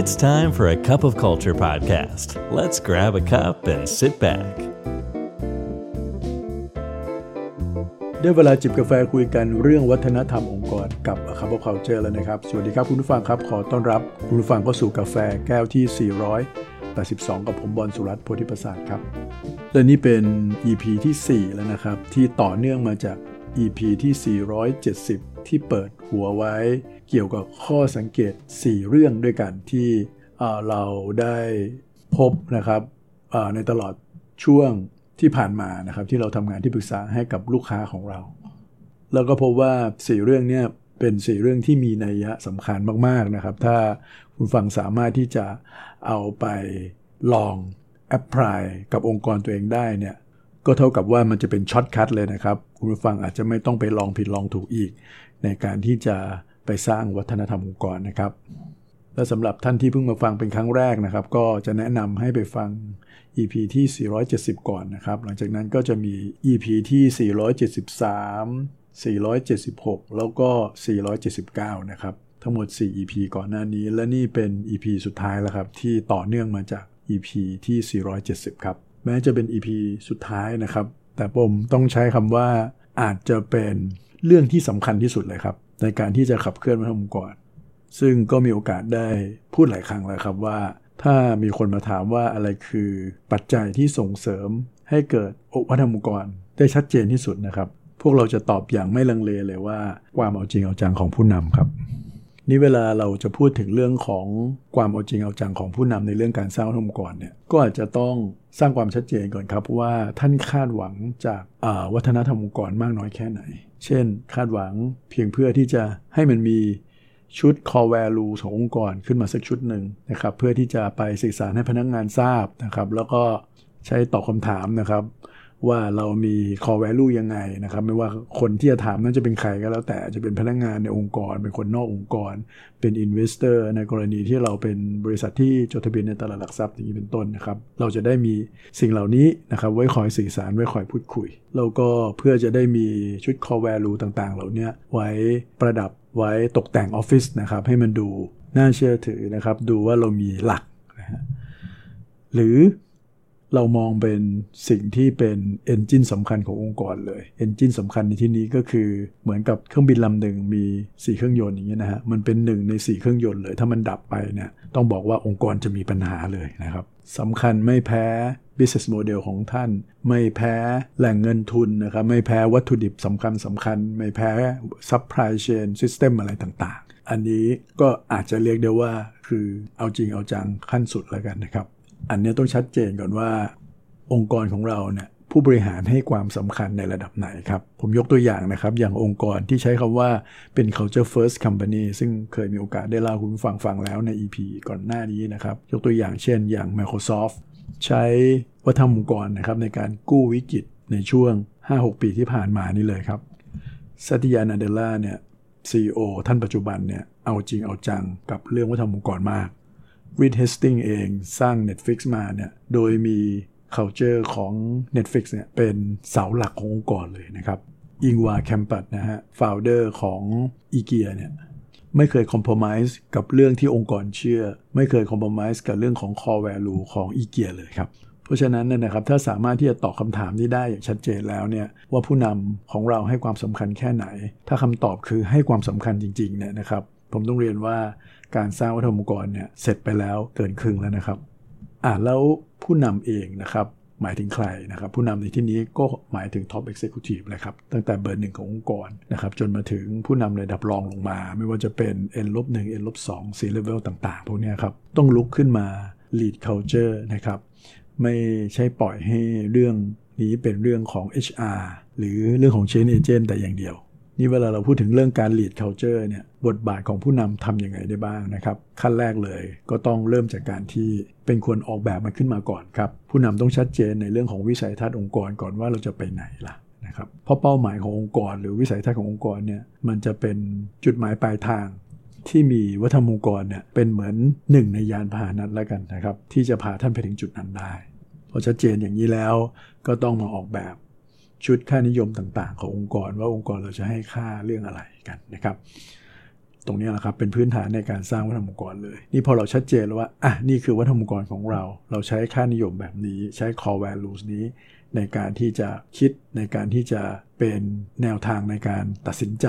It's time for a cup of culture podcast. Let's grab a cup and sit back. ได้เวลาจิบกาแฟคุยกันเรื่องวัฒนธรรมองค์กรกับคาร์บ c u เจอร์แล้วนะครับ สวัสดีครับคุณผู้ฟังครับ ขอต้อนรับคุณผู้ฟังเข้าสู่กาแฟแก้วที่ 482 กับผมบอลสุรัตน์โพธิประสาทครับ และนี่เป็น EP ที่ 4 แล้วนะครับ ที่ต่อเนื่องมาจาก EP ที่ 470 ที่เปิดหัวไว้เกี่ยวกับข้อสังเกต 4 เรื่องด้วยกันที่เราได้พบนะครับในตลอดช่วงที่ผ่านมานะครับที่เราทำงานที่ปรึกษาให้กับลูกค้าของเรา แล้วก็พบว่า 4 เรื่องนี้เป็น 4 เรื่องที่มีนัยยะสำคัญมาก ๆ นะครับ ถ้าคุณฟังสามารถที่จะเอาไปลอง apply กับองค์กรตัวเองได้เนี่ย ก็เท่ากับว่ามันจะเป็น shortcut เลยนะครับ คุณผู้ฟังอาจจะไม่ต้องไปลองผิดลองถูกอีก ในการที่จะไปสร้างวัฒนธรรมองค์กรนะครับ และสำหรับท่านที่เพิ่งมาฟังเป็นครั้งแรกนะครับ ก็จะแนะนำให้ไปฟัง EP ที่ 470 ก่อนนะครับ หลังจากนั้นก็จะมี EP ที่ 473 476 แล้วก็ 479 นะครับ ทั้งหมด 4 EP ก่อนหน้านี้ และนี่เป็น EP สุดท้ายแล้วครับ ที่ต่อเนื่องมาจาก EP ที่ 470 ครับ แม้จะเป็น EP สุดท้ายนะครับ แต่ผมต้องใช้คำว่าอาจจะเป็นเรื่องที่สำคัญที่สุดเลยครับ ในการที่จะขับเคลื่อนวัฒนธรรมองค์กรซึ่งก็มีโอกาสได้พูดหลายครั้งแล้วครับว่า ถ้ามีคนมาถามว่าอะไรคือปัจจัยที่ส่งเสริมให้เกิดวัฒนธรรมองค์กรได้ชัดเจนที่สุดนะครับ พวกเราจะตอบอย่างไม่ลังเลเลยว่า ความเอาจริงเอาจังของผู้นำครับ นี่เวลาเราจะพูดถึงเรื่องของความเอาจริงเอาจังของผู้นำในเรื่องการสร้างวัฒนธรรมองค์กรเนี่ยก็อาจจะต้อง สร้างความชัดเจนก่อนครับว่าท่านคาดหวังจากวัฒนธรรมองค์กรมากน้อยแค่ไหน เช่น คาดหวังเพียงเพื่อที่จะให้มันมีชุด core value ขององค์กรขึ้นมาสักชุดหนึ่งนะครับ เพื่อที่จะไปสื่อสารให้พนักงงานทราบนะครับ แล้วก็ใช้ตอบคำถามนะครับ ว่าเรามี core value ยังไงนะครับ ไม่ว่าคนที่จะถามนั้นจะเป็นใครก็แล้วแต่จะเป็นพนักงงานในองค์กร เป็นคนนอกองค์กร เป็น investor ในกรณีที่เราเป็นบริษัทที่จดทะเบียนในตลาดหลักทรัพย์อย่างนี้เป็นต้นนะครับ เราจะได้มีสิ่งเหล่านี้นะครับ ไว้คอยสื่อสารไว้คอยพูดคุย แล้วก็เพื่อจะได้มีชุด core value ต่างๆ เหล่านี้ไว้ประดับไว้ตกแต่งออฟฟิศนะครับ ให้มันดูน่าเชื่อถือนะครับ ดูว่าเรามีหลักนะฮะหรือ เรามองเป็นสิ่งที่เป็นเอนจินสำคัญขององค์กรเลยเอนจินสำคัญในที่นี้ก็คือเหมือนกับเครื่องบินลำหนึ่งมี 4 เครื่องยนต์อย่างเงี้ยนะฮะมันเป็นหนึ่งใน 4 เครื่องยนต์เลย ถ้ามันดับไปเนี่ยต้องบอกว่าองค์กรจะมีปัญหาเลยนะครับสำคัญไม่แพ้ business model ของท่าน ไม่แพ้แหล่งเงินทุนนะครับไม่แพ้วัตถุดิบสำคัญสำคัญ ไม่แพ้ supply chain system อะไรต่างๆ อันนี้ก็อาจจะเรียกได้ว่าคือเอาจริงเอาจังขั้นสุดแล้วกันนะครับ อันนี้ต้องชัดเจนก่อนว่า องค์กรของเราเนี่ยผู้บริหารให้ความสำคัญในระดับไหนครับ ผมยกตัวอย่างนะครับ อย่างองค์กรที่ใช้คำว่าเป็น culture first company ซึ่งเคยมีโอกาสได้เล่าคุณฟังฟังแล้วใน EP ก่อนหน้านี้นะครับ ยกตัวอย่างเช่น อย่าง Microsoft ใช้วัฒนธรรมองค์กรนะครับในการกู้วิกฤตในช่วง 5-6 ปีที่ผ่านมานี่เลยครับซัตยานาเดล่าเนี่ย CEO ท่านปัจจุบันเนี่ยเอาจริงเอาจังกับเรื่องวัฒนธรรมองค์กรมาก รีดเฮสติงเองสร้าง Netflix มาเนี่ยโดยมี culture ของ Netflix เนี่ยเป็นเสาหลักขององค์กรเลยนะครับ Ingvar Kamprad นะฮะ founder ของอีเกียเนี่ยไม่เคย compromise กับเรื่องที่องค์กรเชื่อ ไม่เคย compromise กับเรื่องของ core value ของอีเกียเลยครับ เพราะฉะนั้นเนี่ยนะครับถ้าสามารถที่จะตอบคำถามนี้ได้อย่างชัดเจนแล้วเนี่ยว่าผู้นำของเราให้ความสำคัญแค่ไหน ถ้าคำตอบคือให้ความสำคัญจริงๆเนี่ยนะครับ ผมต้องเรียนว่าการสร้างวัฒนธรรมองค์กรเนี่ยเสร็จไปแล้วเกินครึ่งแล้วนะครับอ่าแล้วผู้นำเองนะครับหมายถึงใครนะครับ ผู้นำในที่นี้ก็หมายถึง Top Executive เลยครับ ตั้งแต่เบอร์หนึ่งขององค์กรนะครับ จนมาถึงผู้นำระดับรองลงมา ไม่ว่าจะเป็น N ลบหนึ่ง N ลบสอง C level ต่าง ๆ พวกนี้ครับ ต้องลุกขึ้นมา lead culture นะครับ ไม่ใช่ปล่อยให้เรื่องนี้เป็นเรื่องของ HR หรือเรื่องของ Change Agent แต่อย่างเดียว นี่เวลาเราพูดถึงเรื่องการ lead culture เนี่ยบทบาทของผู้นำทำยังไงได้บ้างนะครับ ขั้นแรกเลยก็ต้องเริ่มจากการที่เป็นคนออกแบบมันขึ้นมาก่อนครับ ผู้นำต้องชัดเจนในเรื่องของวิสัยทัศน์องค์กรก่อนว่าเราจะไปไหนล่ะนะครับเพราะเป้าหมายขององค์กร หรือวิสัยทัศน์ขององค์กรเนี่ยมันจะเป็นจุดหมายปลายทางที่มีวัฒนธรรมองค์กรเนี่ยเป็นเหมือนหนึ่งในยานพาหนะแล้วกันนะครับ ที่จะพาท่านไปถึงจุดนั้นได้พอชัดเจนอย่างนี้แล้วก็ต้องมาออกแบบ ชุดค่านิยมต่างๆ ขององค์กรว่าองค์กรเราจะให้ค่าเรื่องอะไรกันนะครับ ตรงนี้แหละครับเป็นพื้นฐานในการสร้างวัฒนธรรมองค์กรเลย นี่พอเราชัดเจนแล้วว่าอะนี่คือวัฒนธรรมองค์กรของเรา เราใช้ค่านิยมแบบนี้ใช้ core values นี้ ในการที่จะคิดในการที่จะเป็นแนวทางในการตัดสินใจ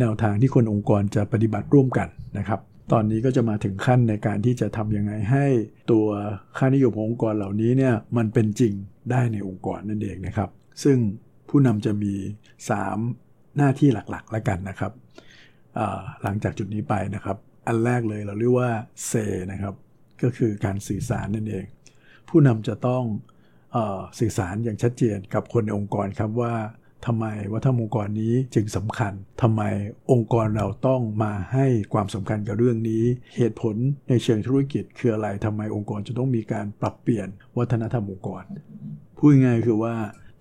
แนวทางที่คนองค์กรจะปฏิบัติร่วมกันนะครับตอนนี้ก็จะมาถึงขั้นในการที่จะทำยังไงให้ตัวค่านิยมขององค์กรเหล่านี้เนี่ยมันเป็นจริงได้ในองค์กรนั่นเองนะครับ ซึ่งผู้นำจะมี 3 หน้าที่หลักๆแล้วกันนะครับ หลังจากจุดนี้ไปนะครับ อันแรกเลยเราเรียกว่าเซนะครับ ก็คือการสื่อสารนั่นเอง ผู้นำจะต้องอสื่อสารอย่างชัดเจนกับคนในองค์กรครับว่าทำไมวัฒนธรรมองค์กรนี้จึงสำคัญทำไมองค์กรเราต้องมาให้ความสำคัญกับเรื่องนี้ เหตุผลในเชิงธุรกิจคืออะไรทำไมองค์กรจะต้องมีการปรับเปลี่ยนวัฒนธรรมองค์กรพูดง่ายคือว่า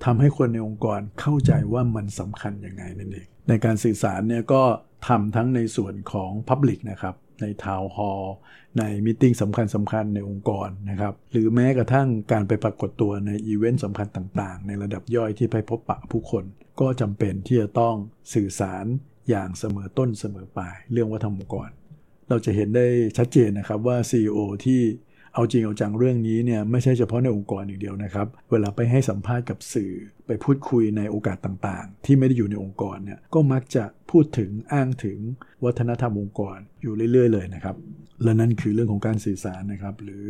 ทำให้คนในองค์กรเข้าใจว่ามันสำคัญยังไงนั่นเอง ในการสื่อสารเนี่ยก็ทำทั้งในส่วนของ Public นะครับในทาวน์ฮอลในมิ팅สำคัญสำคัญในองค์กรนะครับหรือแม้กระทั่งการไปปรากฏตัวในอีเวนต์สำคัญต่างๆ ในระดับย่อยที่ไปพบปะผู้คน ก็จำเป็นที่จะต้องสื่อสารอย่างเสมอต้นเสมอปลายเรื่องวัฒนธรรมองค์กร เราจะเห็นได้ชัดเจนนะครับว่า CEO ที่ เอาจริงเอาจังเรื่องนี้เนี่ยไม่ใช่เฉพาะในองค์กรอย่างเดียวนะครับ เวลาไปให้สัมภาษณ์กับสื่อไปพูดคุยในโอกาสต่างๆ ที่ไม่ได้อยู่ในองค์กรเนี่ยก็มักจะพูดถึงอ้างถึงวัฒนธรรมองค์กรอยู่เรื่อย ๆ เลยนะครับ และนั่นคือเรื่องของการสื่อสารนะครับ หรือ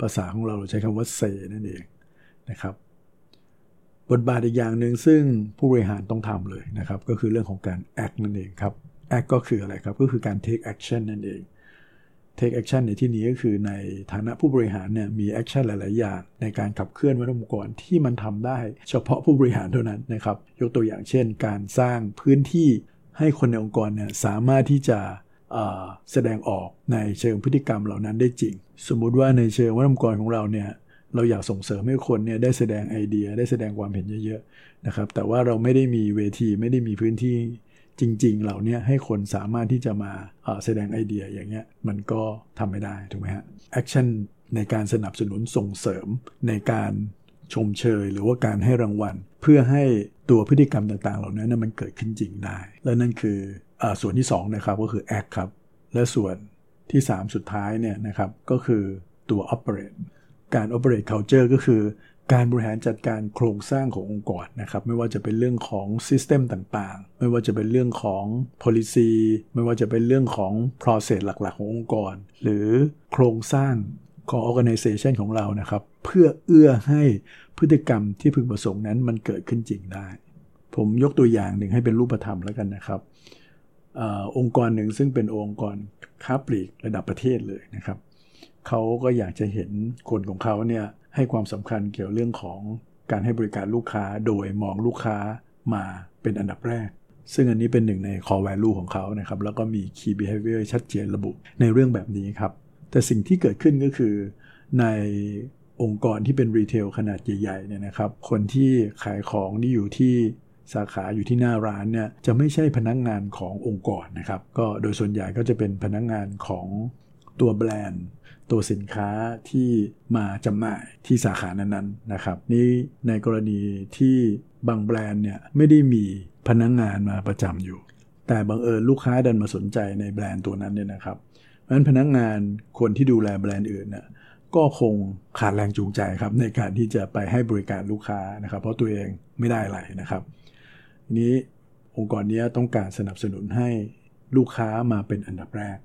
ภาษาของเราใช้คำว่าเซนั่นเองนะครับ บทบาทอีกอย่างหนึ่งซึ่งผู้บริหารต้องทำเลยนะครับ ก็คือเรื่องของการ act นั่นเองครับ act ก็คืออะไรครับก็คือการ take action นั่นเอง take action ในที่นี้ก็คือในฐานะผู้บริหารเนี่ยมี action หลาย ๆ อย่าง ในการขับเคลื่อนวัฒนธรรมองค์กรที่มันทำได้ เฉพาะผู้บริหารเท่านั้นนะครับ ยกตัวอย่างเช่น การสร้างพื้นที่ให้คนในองค์กรเนี่ยสามารถที่จะแสดงออกในเชิงพฤติกรรมเหล่านั้นได้จริง สมมุติว่าในเชิงวัฒนธรรมองค์กรของเราเนี่ยเราอยากส่งเสริมให้คนเนี่ยได้แสดงไอเดียได้แสดงความเห็นเยอะ ๆ นะครับ แต่ว่าเราไม่ได้มีเวทีไม่ได้มีพื้นที่ จริง ๆ เหล่านี้ให้คนสามารถที่จะมาแสดงไอเดียอย่างเงี้ยมันก็ทำไม่ได้ถูกไหมฮะ action ในการสนับสนุนส่งเสริมในการชมเชยหรือว่าการให้รางวัล เพื่อให้ตัวพฤติกรรมต่างๆ เหล่านั้นมันเกิดขึ้นจริงได้ และนั่นคืออส่วนที่2นะครับก็คือ act ครับ และส่วนที่ 3 สุดท้ายเนี่ยนะครับก็คือตัว operate การ operate culture ก็คือ การบริหารจัดการโครงสร้างขององค์กรนะครับไม่ว่าจะเป็นเรื่องของ System ต่างๆ ไม่ว่าจะเป็นเรื่องของ Policy ไม่ว่าจะเป็นเรื่องของ Process หลักๆ ขององค์กร หรือโครงสร้างของ Organization ของเรานะครับ เพื่อเอื้อให้พฤติกรรมที่พึงประสงค์นั้นมันเกิดขึ้นจริงได้ ผมยกตัวอย่างหนึ่งให้เป็นรูปธรรมแล้วกันนะครับอองค์กรหนึ่งซึ่งเป็นองค์กรค้าปลีกระดับประเทศเลยนะครับเขาก็อยากจะเห็นคนของเขาเนี่ย ให้ความสำคัญเกี่ยวเรื่องของการให้บริการลูกค้าโดยมองลูกค้ามาเป็นอันดับแรก ซึ่งอันนี้เป็นหนึ่งใน core value ของเขานะครับ แล้วก็มี key behavior ชัดเจนระบุในเรื่องแบบนี้ครับ แต่สิ่งที่เกิดขึ้นก็คือ ในองค์กรที่เป็นรีเทลขนาดใหญ่ๆเนี่ยนะครับ คนที่ขายของที่อยู่ที่สาขาอยู่ที่หน้าร้านเนี่ยจะไม่ใช่พนักงงานขององค์กรนะครับ ก็โดยส่วนใหญ่ก็จะเป็นพนักงงานของ ตัวแบรนด์ ตัวสินค้าที่มาจำหน่ายที่สาขานั้นๆนะครับนี่ในกรณีที่บางแบรนด์เนี่ยไม่ได้มีพนักงงานมาประจำอยู่ แต่บังเอิญลูกค้าดันมาสนใจในแบรนด์ตัวนั้นเนี่ยนะครับเพราะฉะนั้นพนักงงานคนที่ดูแลแบรนด์อื่นน่ยก็คงขาดแรงจูงใจครับในการที่จะไปให้บริการลูกค้านะครับ เพราะตัวเองไม่ได้อะไรนะครับนี้องค์กรนี้ต้องการสนับสนุนให้ลูกค้ามาเป็นอันดับแรก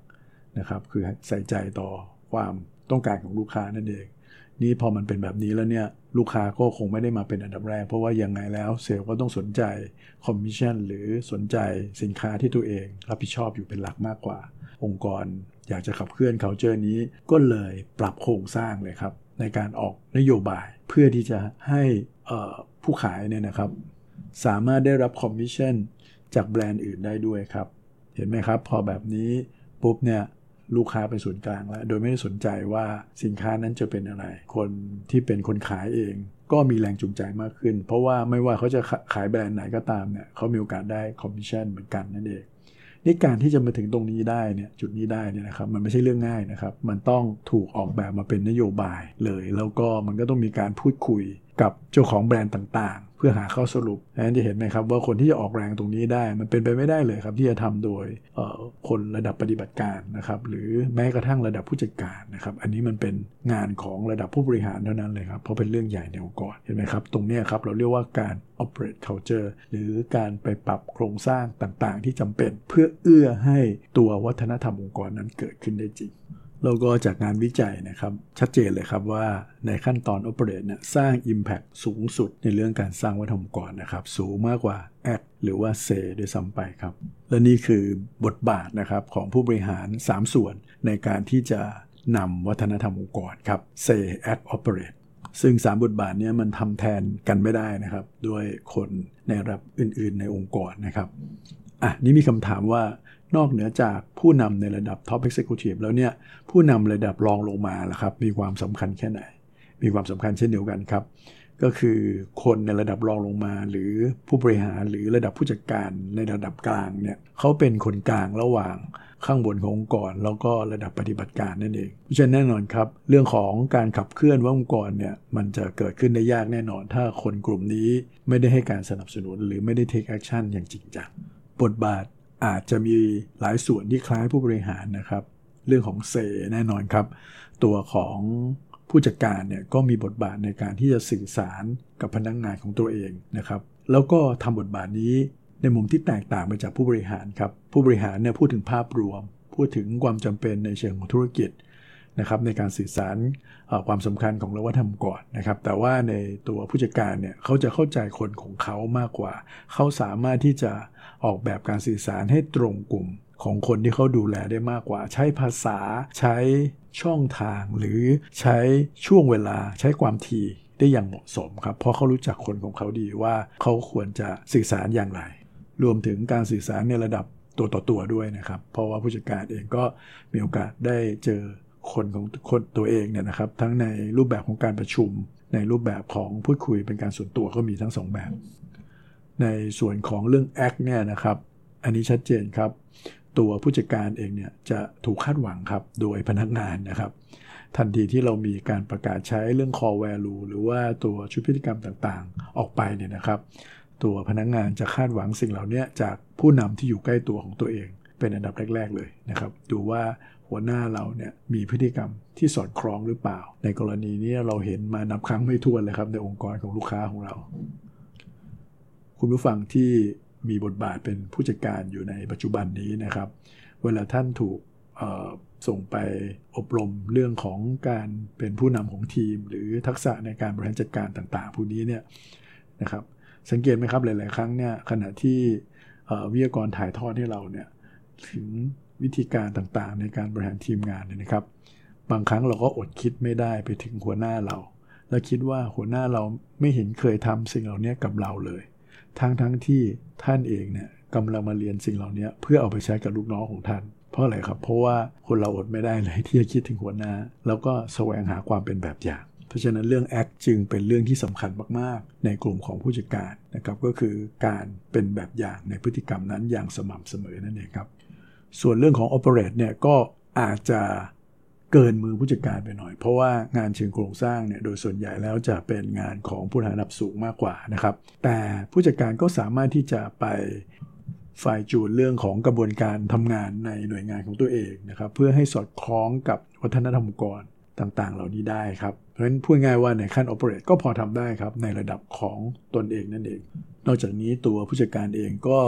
นะครับ คือใส่ใจต่อความต้องการของลูกค้านั่นเอง นี่พอมันเป็นแบบนี้แล้วเนี่ยลูกค้าก็คงไม่ได้มาเป็นอันดับแรก เพราะว่ายังไงแล้วเซลล์ก็ต้องสนใจคอมมิชชั่นหรือสนใจสินค้าที่ตัวเองรับผิดชอบอยู่เป็นหลักมากกว่า องค์กรอยากจะขับเคลื่อน c u เจอร์นี้ก็เลยปรับโครงสร้างเลยครับ ในการออกนโยบายเพื่อที่จะให้ผู้ขายเนี่ยนะครับ สามารถได้รับคอมมิชชั่นจากแบรนด์อื่นได้ด้วยครับ เห็นไหมครับ พอแบบนี้ปุ๊บเนี่ย ลูกค้าเป็นศูนย์กลางแล้ว โดยไม่ได้สนใจว่าสินค้านั้นจะเป็นอะไร คนที่เป็นคนขายเอง ก็มีแรงจูงใจมากขึ้น เพราะว่าไม่ว่าเขาจะขายแบรนด์ไหนก็ตามเนี่ยเขามีโอกาสได้คอมมิชชั่นเหมือนกันนั่นเองนี่การที่จะมาถึงตรงนี้ได้เนี่ยจุดนี้ได้เนี่ยนะครับมันไม่ใช่เรื่องง่ายนะครับ มันต้องถูกออกแบบมาเป็นนโยบายเลย แล้วก็มันก็ต้องมีการพูดคุย กับเจ้าของแบรนด์ต่างๆ เพื่อหาข้อสรุปนั้นจะเห็นไหมครับว่าคนที่จะออกแรงตรงนี้ได้ มันเป็นไปไม่ได้เลยครับ ที่จะทำโดยคนระดับปฏิบัติการนะครับ หรือแม้กระทั่งระดับผู้จัดการนะครับ อันนี้มันเป็นงานของระดับผู้บริหารเท่านั้นเลยครับ เพราะเป็นเรื่องใหญ่ในองค์กร เห็นไหมครับ ตรงนี้ครับเราเรียกว่าการ operate culture หรือการไปปรับโครงสร้างต่างๆ ที่จำเป็น เพื่อเอื้อให้ตัววัฒนธรรมองค์กรนั้นเกิดขึ้นได้จริง แล้วก็จากงานวิจัยนะครับ ชัดเจนเลยครับว่าในขั้นตอน Operate เนี่ยสร้าง Impact สูงสุดในเรื่องการสร้างวัฒนธรรมก่อนนะครับ สูงมากกว่า Act หรือว่า Say ด้วยซ้ำไปครับ และนี่คือบทบาทนะครับของผู้บริหาร 3 ส่วนในการที่จะนำวัฒนธรรมองค์กรครับ Say Act Operate ซึ่ง 3 บทบาทนี้มันทำแทนกันไม่ได้นะครับ ด้วยคนในระดับอื่น ๆ ในองค์กรนะครับอะนี่มีคำถามว่า นอกเหนือจากผู้นำในระดับ Top Executive แล้วเนี่ยผู้นำระดับรองลงมาล่ะครับมีความสำคัญแค่ไหน มีความสำคัญเช่นเดียวกันครับ ก็คือคนในระดับรองลงมา หรือผู้บริหารหรือระดับผู้จัดการในระดับกลางเนี่ยเขาเป็นคนกลางระหว่างข้างบนขององค์กรแล้วก็ระดับปฏิบัติการนั่นเองเพราะฉะนั้นแน่นอนครับ เรื่องของการขับเคลื่อนว่าองค์กรเนี่ยมันจะเกิดขึ้นได้ยากแน่นอน ถ้าคนกลุ่มนี้ไม่ได้ให้การสนับสนุน หรือไม่ได้ take action อย่างจริงจังบทบาท อาจจะมีหลายส่วนที่คล้ายผู้บริหารนะครับ เรื่องของเซแน่นอนครับ ตัวของผู้จัดการเนี่ยก็มีบทบาทในการที่จะสื่อสารกับพนักงงานของตัวเองนะครับ แล้วก็ทำบทบาทนี้ในมุมที่แตกต่างไปจากผู้บริหารครับ ผู้บริหารเนี่ยพูดถึงภาพรวม พูดถึงความจำเป็นในเชิงของธุรกิจ นะครับในการสื่อสารความสำคัญของเราว่าทำก่อนนะครับ แต่ว่าในตัวผู้จัดการเนี่ยเขาจะเข้าใจคนของเขามากกว่า เขาสามารถที่จะออกแบบการสื่อสารให้ตรงกลุ่มของคนที่เขาดูแลได้มากกว่า ใช้ภาษาใช้ช่องทางหรือใช้ช่วงเวลาใช้ความถี่ได้อย่างเหมาะสมครับเพราะเขารู้จักคนของเขาดีว่าเขาควรจะสื่อสารอย่างไร รวมถึงการสื่อสารในระดับตัวต่อตัวด้วยนะครับ เพราะว่าผู้จัดการเองก็มีโอกาสได้เจอ คนของคนตัวเองเนี่ยนะครับ ทั้งในรูปแบบของการประชุม ในรูปแบบของพูดคุยเป็นการส่วนตัวก็มีทั้งสองแบบ ในส่วนของเรื่องแอคเนี่ยนะครับ อันนี้ชัดเจนครับ ตัวผู้จัดการเองเนี่ยจะถูกคาดหวังครับโดยพนักงานนะครับ ทันทีที่เรามีการประกาศใช้เรื่อง core value หรือว่าตัวชุดพฤติกรรมต่างๆ ออกไปเนี่ยนะครับ ตัวพนักงานจะคาดหวังสิ่งเหล่านี้จากผู้นำที่อยู่ใกล้ตัวของตัวเองเป็นอันดับแรก ๆ เลยนะครับ ดูว่า หัวหน้าเราเนี่ยมีพฤติกรรมที่สอดคล้องหรือเปล่า ในกรณีนี้เราเห็นมานับครั้งไม่ถ้วนเลยครับในองค์กรของลูกค้าของเรา คุณผู้ฟังที่มีบทบาทเป็นผู้จัดการอยู่ในปัจจุบันนี้นะครับ เวลาท่านถูกส่งไปอบรมเรื่องของการเป็นผู้นำของทีม หรือทักษะในการบริหารจัดการต่างๆพวกนี้เนี่ยนะครับ สังเกตไหมครับหลาย ๆ ครั้งเนี่ยขณะที่วิทยากรถ่ายทอดให้เราเนี่ยถึง วิธีการต่างๆ ในการบริหารทีมงานเนี่ยนะครับ บางครั้งเราก็อดคิดไม่ได้ไปถึงหัวหน้าเรา แล้วคิดว่าหัวหน้าเราไม่เห็นเคยทำสิ่งเหล่านี้กับเราเลย ทั้งทั้งที่ท่านเองเนี่ยกำลังมาเรียนสิ่งเหล่านี้เพื่อเอาไปใช้กับลูกน้องของท่าน เพราะอะไรครับ เพราะว่าคนเราอดไม่ได้เลยที่จะคิดถึงหัวหน้า แล้วก็แสวงหาความเป็นแบบอย่าง เพราะฉะนั้นเรื่องแอคจึงเป็นเรื่องที่สำคัญมากๆ ในกลุ่มของผู้จัดการนะครับก็คือการเป็นแบบอย่างในพฤติกรรมนั้นอย่างสม่ำเสมอนั่นเองครับ ส่วนเรื่องของ operate เนี่ยก็อาจจะเกินมือผู้จัดการไปหน่อย เพราะว่างานเชิงโครงสร้างเนี่ยโดยส่วนใหญ่แล้วจะเป็นงานของผู้หาระดับสูงมากกว่านะครับ แต่ผู้จัดการก็สามารถที่จะไปฝ่ายจูนเรื่องของกระบวนการทำงานในหน่วยงานของตัวเองนะครับ เพื่อให้สอดคล้องกับวัฒนธรรมองค์กร ต่างๆ เหล่านี้ได้ครับ เพราะฉะนั้นพูดง่ายว่าในขั้น operate ก็พอทำได้ครับ ในระดับของตนเองนั่นเอง นอกจากนี้ตัวผู้จัดการเองก็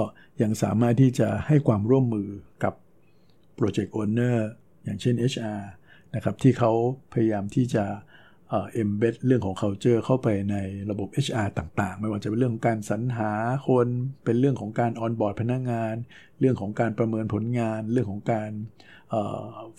ยังสามารถที่จะให้ความร่วมมือกับ Project Owner อย่างเช่น HR นะครับที่เขาพยายามที่จะ embed เรื่องของ culture เข้าไปในระบบ HR ต่างๆ ไม่ว่าจะเป็นเรื่องของการสรรหาคน เป็นเรื่องของการ onboard พนักงาน เรื่องของการประเมินผลงาน เรื่องของการ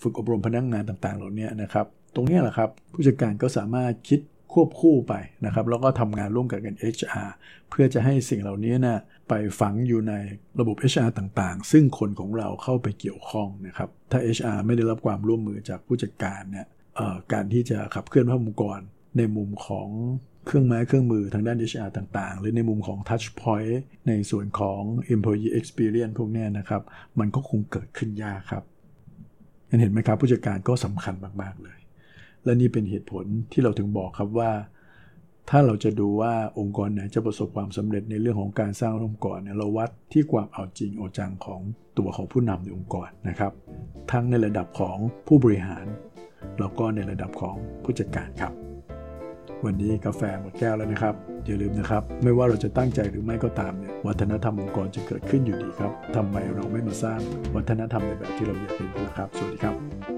ฝึกอบรมพนักงานต่าง ๆ เหล่านี้นะครับ ตรงนี้แหละครับผู้จัดการก็สามารถคิดควบคู่ไปนะครับ แล้วก็ทำงานร่วมกันกัน HR เพื่อจะให้สิ่งเหล่านี้นะไปฝังอยู่ในระบบ HR ต่างๆ ซึ่งคนของเราเข้าไปเกี่ยวข้องนะครับ ถ้า HR ไม่ได้รับความร่วมมือจากผู้จัดการเนี่ยการที่จะขับเคลื่อนภาพองค์กร ในมุมของเครื่องไม้เครื่องมือทางด้าน HR ต่างๆ หรือในมุมของ Touch Point ในส่วนของ Employee Experience พวกนี้นะครับ มันก็คงเกิดขึ้นยากครับเห็นไหมครับผู้จัดการก็สำคัญมาก ๆ เลย และนี่เป็นเหตุผลที่เราถึงบอกครับว่า ถ้าเราจะดูว่าองค์กรไหนจะประสบความสำเร็จในเรื่องของการสร้างองค์กรเนี่ยเราวัดที่ความเอาจริงเอาจังของตัวของผู้นำในองค์กรนะครับ ทั้งในระดับของผู้บริหาร แล้วก็ในระดับของผู้จัดการครับ วันนี้กาแฟหมดแก้วแล้วนะครับอย่าลืมนะครับ ไม่ว่าเราจะตั้งใจหรือไม่ก็ตามเนี่ยวัฒนธรรมองค์กรจะเกิดขึ้นอยู่ดีครับทำไมเราไม่มาสร้างวัฒนธรรมในแบบที่เราอยากเห็นนะครับ สวัสดีครับ